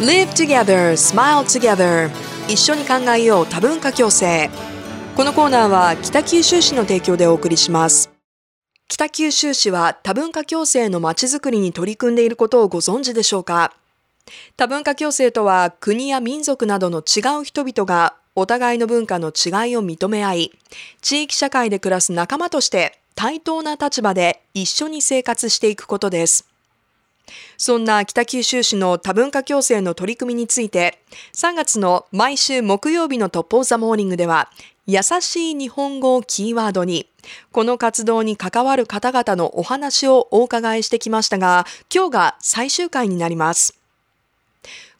Live together, smile together. 一緒に考えよう多文化共生。このコーナーは北九州市の提供でお送りします。北九州市は多文化共生のまちづくりに取り組んでいることをご存知でしょうか？多文化共生とは国や民族などの違う人々がお互いの文化の違いを認め合い地域社会で暮らす仲間として対等な立場で一緒に生活していくことです。そんな北九州市の多文化共生の取り組みについて、3月の毎週木曜日のトップオーザモーニングでは、優しい日本語をキーワードに、この活動に関わる方々のお話をお伺いしてきましたが、今日が最終回になります。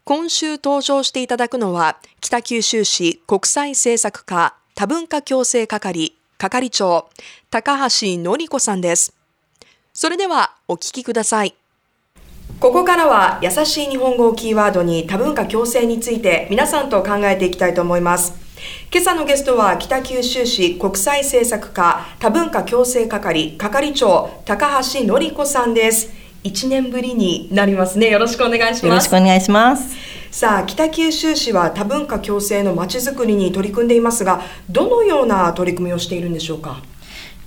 今週登場していただくのは、北九州市国際政策課多文化共生係係長、高橋典子さんです。それではお聞きください。ここからは優しい日本語をキーワードに多文化共生について皆さんと考えていきたいと思います。今朝のゲストは北九州市国際政策課多文化共生係係長高橋典子さんです。1年ぶりになりますね。よろしくお願いします。よろしくお願いします。さあ、北九州市は多文化共生のまちづくりに取り組んでいますが、どのような取り組みをしているんでしょうか。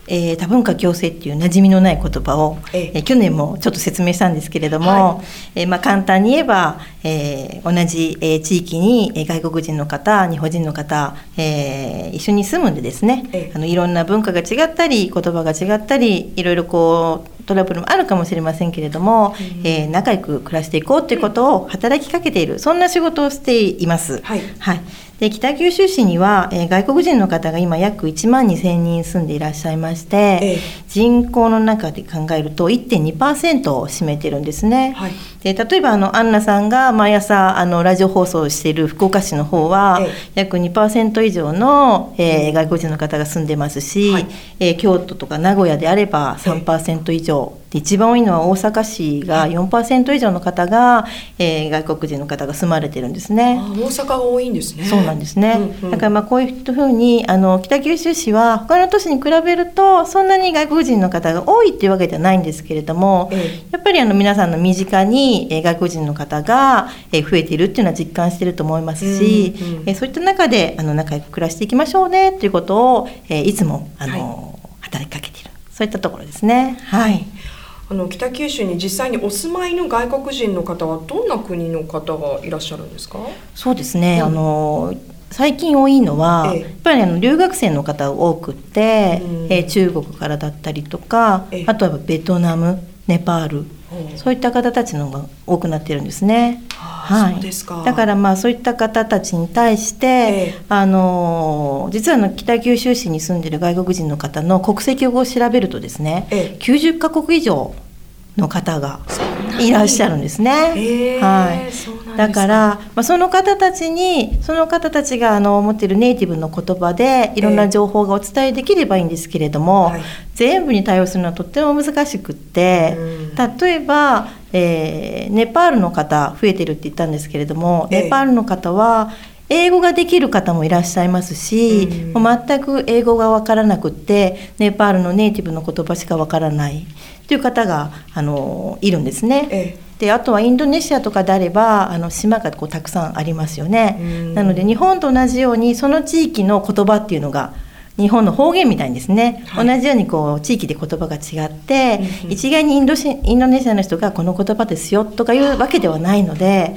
えー、多文化共生っていう馴染みのない言葉を、ええ。ー、去年もちょっと説明したんですけれども、はい、えー、まあ、簡単に言えば、え同じ、え地域に外国人の方日本人の方、え一緒に住むんでですね、えあのいろんな文化が違ったり言葉が違ったりいろいろこうトラブルもあるかもしれませんけれども、うん、え仲良く暮らしていこうということを働きかけているそんな仕事をしています。はい、はいで北九州市には、えー、外国人の方が今約1万2千人住んでいらっしゃいまして、ええ、人口の中で考えると1.2%を占めてるんですね。はい、で例えばあのアンナさんが毎朝あのラジオ放送をしている福岡市の方は、え、約2%以上の、えー、外国人の方が住んでますし、はい、えー、京都とか名古屋であれば3%以上。一番多いのは大阪市が4%以上の方が、えー、外国人の方が住まれてるんですね。大阪が多いんですね。そうなんですね。うんうん、だからまあこういうふうにあの北九州市は他の都市に比べるとそんなに外国人の方が多いっていうわけではないんですけれども、ええ、やっぱりあの皆さんの身近に、えー、外国人の方が、えー、増えているっていうのは実感していると思いますし、うんうん、えー、そういった中であの仲良く暮らしていきましょうねっていうことを、えー、いつもあの、はい、働きかけているそういったところですね。はい、はいあの北九州に実際にお住まいの外国人の方はどんな国の方がいらっしゃるんですか？そうですね、うん、あの最近多いのは、ええ、やっぱりあの留学生の方が多くて、うん、え中国からだったりとか、え、あとはベトナムネパールそういった方たちの方が多くなってるんですね。はい、だからまあそういった方たちに対して、ええ、あの実はの北九州市に住んでる外国人の方の国籍を調べるとですね、ええ、90カ国以上の方がいらっしゃるんですね。はい、だから、まあ、その方たちにその方たちがあの持っているネイティブの言葉でいろんな情報がお伝えできればいいんですけれども、はい、全部に対応するのはとっても難しくって、例えば、えー、ネパールの方増えてるって言ったんですけれども、ネパールの方は英語ができる方もいらっしゃいますし、うん、全く英語が分からなくってネパールのネイティブの言葉しか分からないという方があのいるんですね。ええであとはインドネシアとかであればあの島がこうたくさんありますよね。なので日本と同じようにその地域の言葉っていうのが日本の方言みたいにですね、はい、同じようにこう地域で言葉が違って、うん、一概にインドシインドネシアの人がこの言葉ですよとかいうわけではないので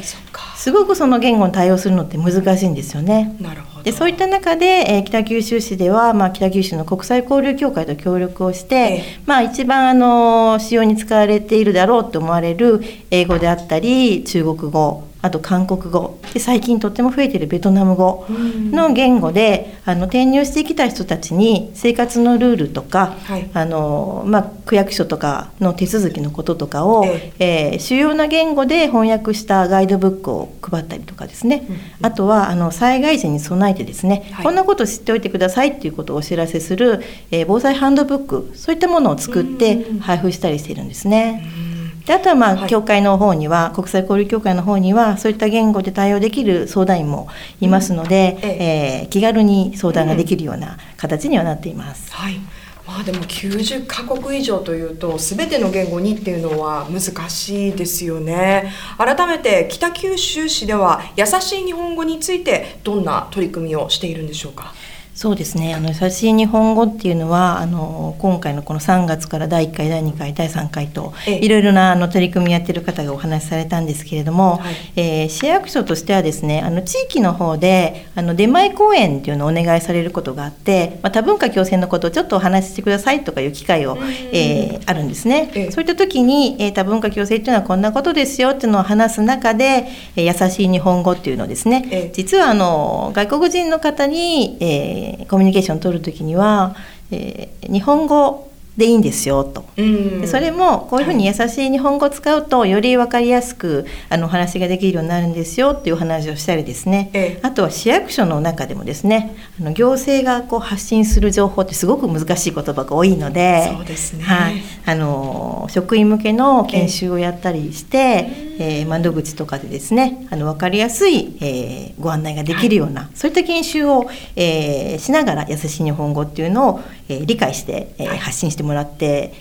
すごくその言語に対応するのって難しいんですよね。なるほど。でそういった中で、えー、北九州市では、まあ、北九州の国際交流協会と協力をして、えー、まあ、一番あの使用に使われているだろうと思われる英語であったり中国語あと韓国語。で最近とっても増えているベトナム語の言語で、あの転入してきた人たちに生活のルールとか、はい、あのまあ、区役所とかの手続きのこととかを、ええ。ー、主要な言語で翻訳したガイドブックを配ったりとかですね、うんうん、あとはあの災害時に備えてですね、はい、こんなこと知っておいてくださいっていうことをお知らせする、えー、防災ハンドブックそういったものを作って配布したりしているんですね。うんであとはまあ、はい、協会の方には国際交流協会の方にはそういった言語で対応できる相談員もいますので、うん、え。えー、気軽に相談ができるような形にはなっています。はい。まあでも90カ国以上というと全ての言語にっていうのは難しいですよね。改めて北九州市では優しい日本語についてどんな取り組みをしているんでしょうか？そうですね。あの優しい日本語っていうのはあの今回のこの3月から第1回第2回第3回と、いろいろなあの取り組みやってる方がお話しされたんですけれども、はい、えー、市役所としてはですねあの地域の方であの出前講演っていうのをお願いされることがあって、まあ、多文化共生のことをちょっとお話ししてくださいとかいう機会を、えー、あるんですね、えそういった時に、えー、多文化共生っていうのはこんなことですよっていうのを話す中で、えー、優しい日本語っていうのをですね、実はあの外国人の方に、えーー、コミュニケーションを取る時には、えー、日本語でいいんですよと、でそれもこういうふうに優しい日本語を使うとより分かりやすくあのお話ができるようになるんですよっていうお話をしたりですね、ええ、あとは市役所の中でもですねあの行政がこう発信する情報ってすごく難しい言葉が多いのでそうですね、はい、あの職員向けの研修をやったりして、ええー、窓口とかでですねあの分かりやすい、えー、ご案内ができるような、はい、そういった研修を、えー、しながら優しい日本語っていうのを、えー、理解して、えー、発信してもらって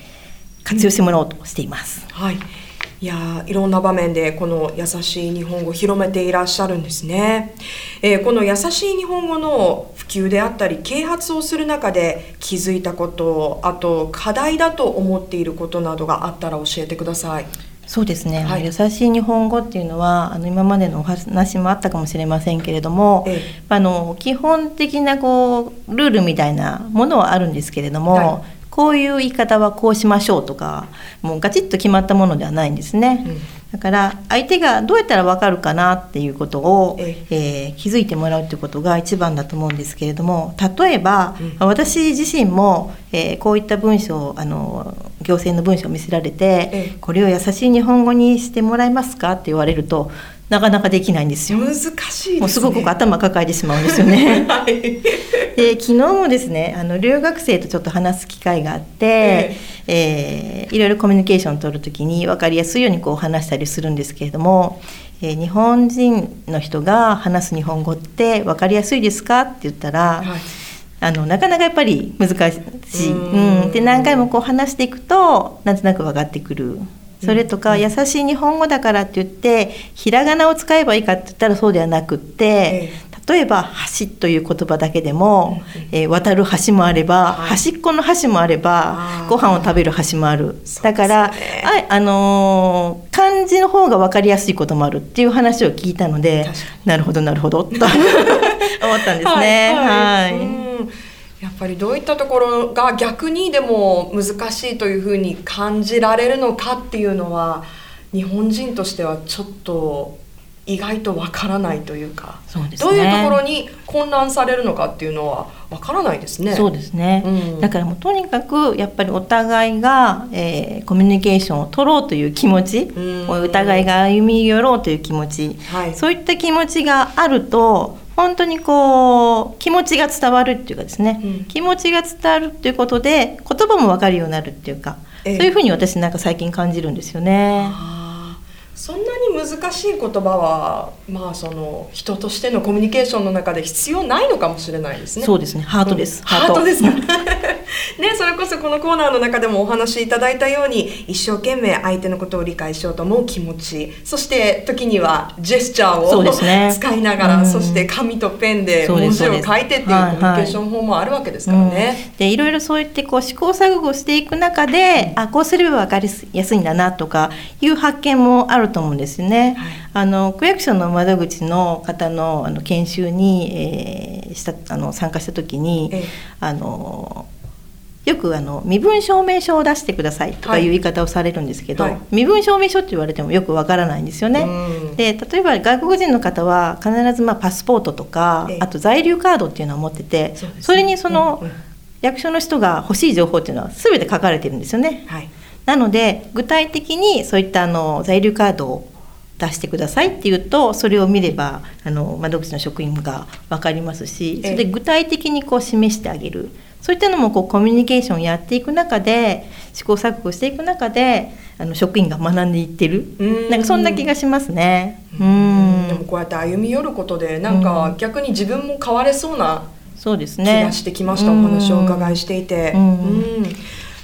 活用してもらおうとしています。はい。いやいろんな場面でこの優しい日本語を広めていらっしゃるんですね、えー、この優しい日本語の普及であったり啓発をする中で気づいたことあと課題だと思っていることなどがあったら教えてくださいそうですね、はい、優しい日本語っていうのはあの今までのお話もあったかもしれませんけれども、ええ、あの基本的なこうルールみたいなものはあるんですけれども、はい、こういう言い方はこうしましょうとかもうガチッと決まったものではないんですね。うん。だから相手がどうやったら分かるかなっていうことを、ええ。ー、気づいてもらうってことが一番だと思うんですけれども例えば、うん、私自身も、えー、こういった文章あの行政の文章を見せられて、えこれを優しい日本語にしてもらえますか？って言われるとなかなかできないんですよ。難しい、ね、もうすごく頭抱えてしまうんですよね。はい、で昨日もですねあの留学生とちょっと話す機会があって、ええ。ー、いろいろコミュニケーションを取る時に分かりやすいようにこう話したりするんですけれども、えー、日本人の人が話す日本語って分かりやすいですか？って言ったら、はいあのなかなかやっぱり難しい、うん、で何回もこう話していくとなんとなく分かってくる。それとか、優しい日本語だからって言ってひらがなを使えばいいかって言ったらそうではなくって、例えば「橋」という言葉だけでも、えー、渡る橋もあれば、端っこの橋もあればご飯を食べる橋もある。だから、ああのー、漢字の方が分かりやすいこともあるっていう話を聞いたのでなるほどなるほどと。思ったんですね。はい、はい。やっぱりどういったところが逆にでも難しいというふうに感じられるのかっていうのは日本人としてはちょっと意外とわからないというかね、どういうところに混乱されるのかっていうのはわからないですね。そうですね、うん、だからもうとにかくやっぱりお互いが、えー、コミュニケーションを取ろうという気持ち、うん、お互いが歩み寄ろうという気持ち、はい、そういった気持ちがあると本当にこう気持ちが伝わるっていうかですね、うん、気持ちが伝わるっていうことで言葉も分かるようになるっていうか、えそういうふうに私なんか最近感じるんですよね。そんなに難しい言葉はまあその人としてのコミュニケーションの中で必要ないのかもしれないですね。そうですね。ハートです。うん、ハートですか。ね、それこそこのコーナーの中でもお話しいただいたように一生懸命相手のことを理解しようと思う気持ちそして時にはジェスチャーを、ね、使いながら、そして紙とペンで文字を書いてっていうコミュニケーション法もあるわけですからね。はいはい、でいろいろそうやってこう試行錯誤していく中で、あこうすれば分かりやすいんだなとかいう発見もあると思うんですよね。はい、あの区役所の窓口の方のあの研修に、えー、したあの参加した時に、ええ、あのよくあの身分証明書を出してくださいとかい。う言い方をされるんですけど、はい、身分証明書って言われてもよくわからないんですよね。で例えば外国人の方は必ずまあパスポートとか、あと在留カードっていうのを持っててそ、ね,、れにその、うんうん、役所の人が欲しい情報っていうのは全て書かれてるんですよね。はい、なので具体的にそういったあの在留カードを出してくださいって言うとそれを見ればあの窓口の職員が分かりますしそれで具体的にこう示してあげる。そういったのもこうコミュニケーションやっていく中で試行錯誤していく中であの職員が学んでいってる。なんかそんな気がしますね。うん。でもこうやって歩み寄ることでなんか逆に自分も変われそうなそうですね。気がしてきました、お話をお伺いしていて。うん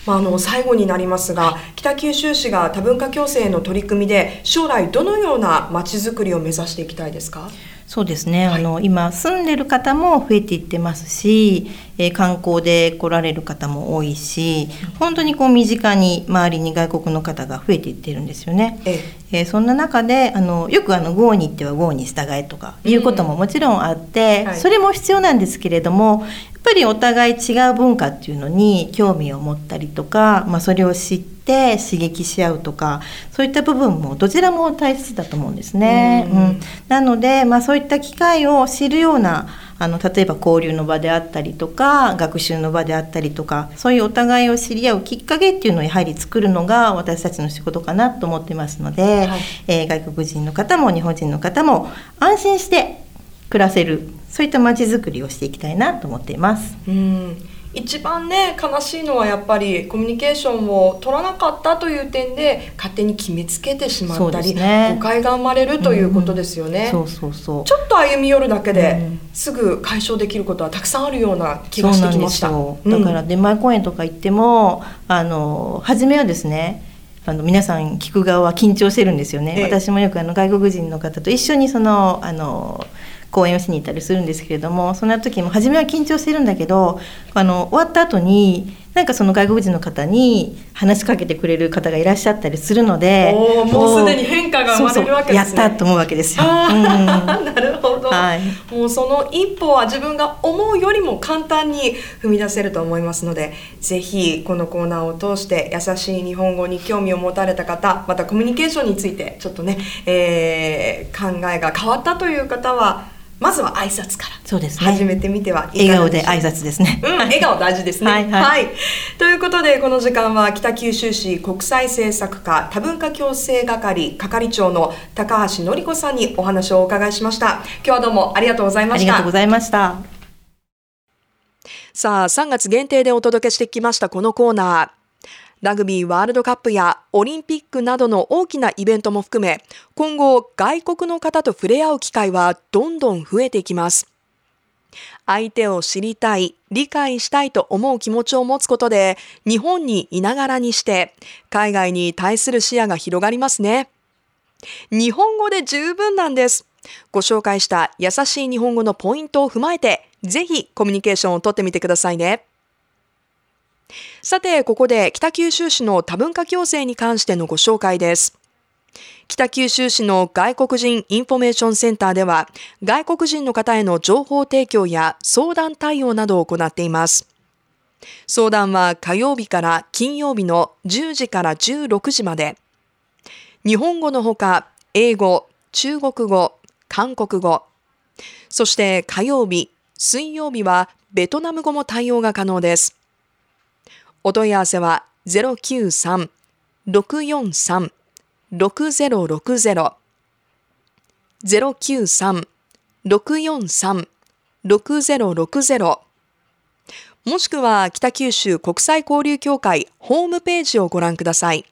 まあ、あの最後になりますが北九州市が多文化共生の取り組みで将来どのようなまちづくりを目指していきたいですか？そうですね、はい、あの今住んでる方も増えていってますし、えー、観光で来られる方も多いし本当にこう身近に周りに外国の方が増えていってるんですよね。ええ。ー、そんな中であのよくあの「豪に行っては豪に従え」とかいうことももちろんあって、うんはい、それも必要なんですけれどもやっぱりお互い違う文化っていうのに興味を持ったりとか、まあ、それを知ってて刺激し合うとかそういった部分もどちらも大切だと思うんですね。うん、うん、なので、まあ、そういった機会を知るようなあの例えば交流の場であったりとか学習の場であったりとかそういうお互いを知り合うきっかけっていうのをやはり作るのが私たちの仕事かなと思ってますので、はい、えー、外国人の方も日本人の方も安心して暮らせるそういったまちづくりをしていきたいなと思っています。うん一番ね悲しいのはやっぱりコミュニケーションを取らなかったという点で勝手に決めつけてしまったり、ね、誤解が生まれるということですよね。そうそうそう。ちょっと歩み寄るだけで、すぐ解消できることはたくさんあるような気がしてきました。だから出前公演とか行ってもあの初めはですねあの皆さん聞く側は緊張してるんですよね。私もよくあの外国人の方と一緒にそのあの講演をしに行ったりするんですけれどもそんな時も初めは緊張してるんだけどあの終わった後になんかその外国人の方に話しかけてくれる方がいらっしゃったりするのでもうすでに変化が生まれるわけですね。やったと思うわけですよ。うん、なるほど、はい、もうその一歩は自分が思うよりも簡単に踏み出せると思いますのでぜひこのコーナーを通して優しい日本語に興味を持たれた方またコミュニケーションについてちょっとね、えー、考えが変わったという方はまずは挨拶からそうです、ね、始めてみてはい笑顔で挨拶ですね。うん、笑顔大事ですね。はい、はいはい、ということでこの時間は北九州市国際政策課多文化共生係係長の高橋典子さんにお話をお伺いしました。今日はどうもありがとうございました。ありがとうございました。さあ、3月限定でお届けしてきましたこのコーナー。ラグビーワールドカップやオリンピックなどの大きなイベントも含め、今後外国の方と触れ合う機会はどんどん増えていきます。相手を知りたい、理解したいと思う気持ちを持つことで、日本にいながらにして、海外に対する視野が広がりますね。日本語で十分なんです。ご紹介した優しい日本語のポイントを踏まえて、ぜひコミュニケーションをとってみてくださいね。さて、ここで北九州市の多文化共生に関してのご紹介です。北九州市の外国人インフォメーションセンターでは、外国人の方への情報提供や相談対応などを行っています。相談は火曜日から金曜日の10時から16時まで。日本語のほか、英語、中国語、韓国語、そして火曜日、水曜日はベトナム語も対応が可能です。お問い合わせは093-643-6060 093-643-6060もしくは北九州国際交流協会ホームページをご覧ください。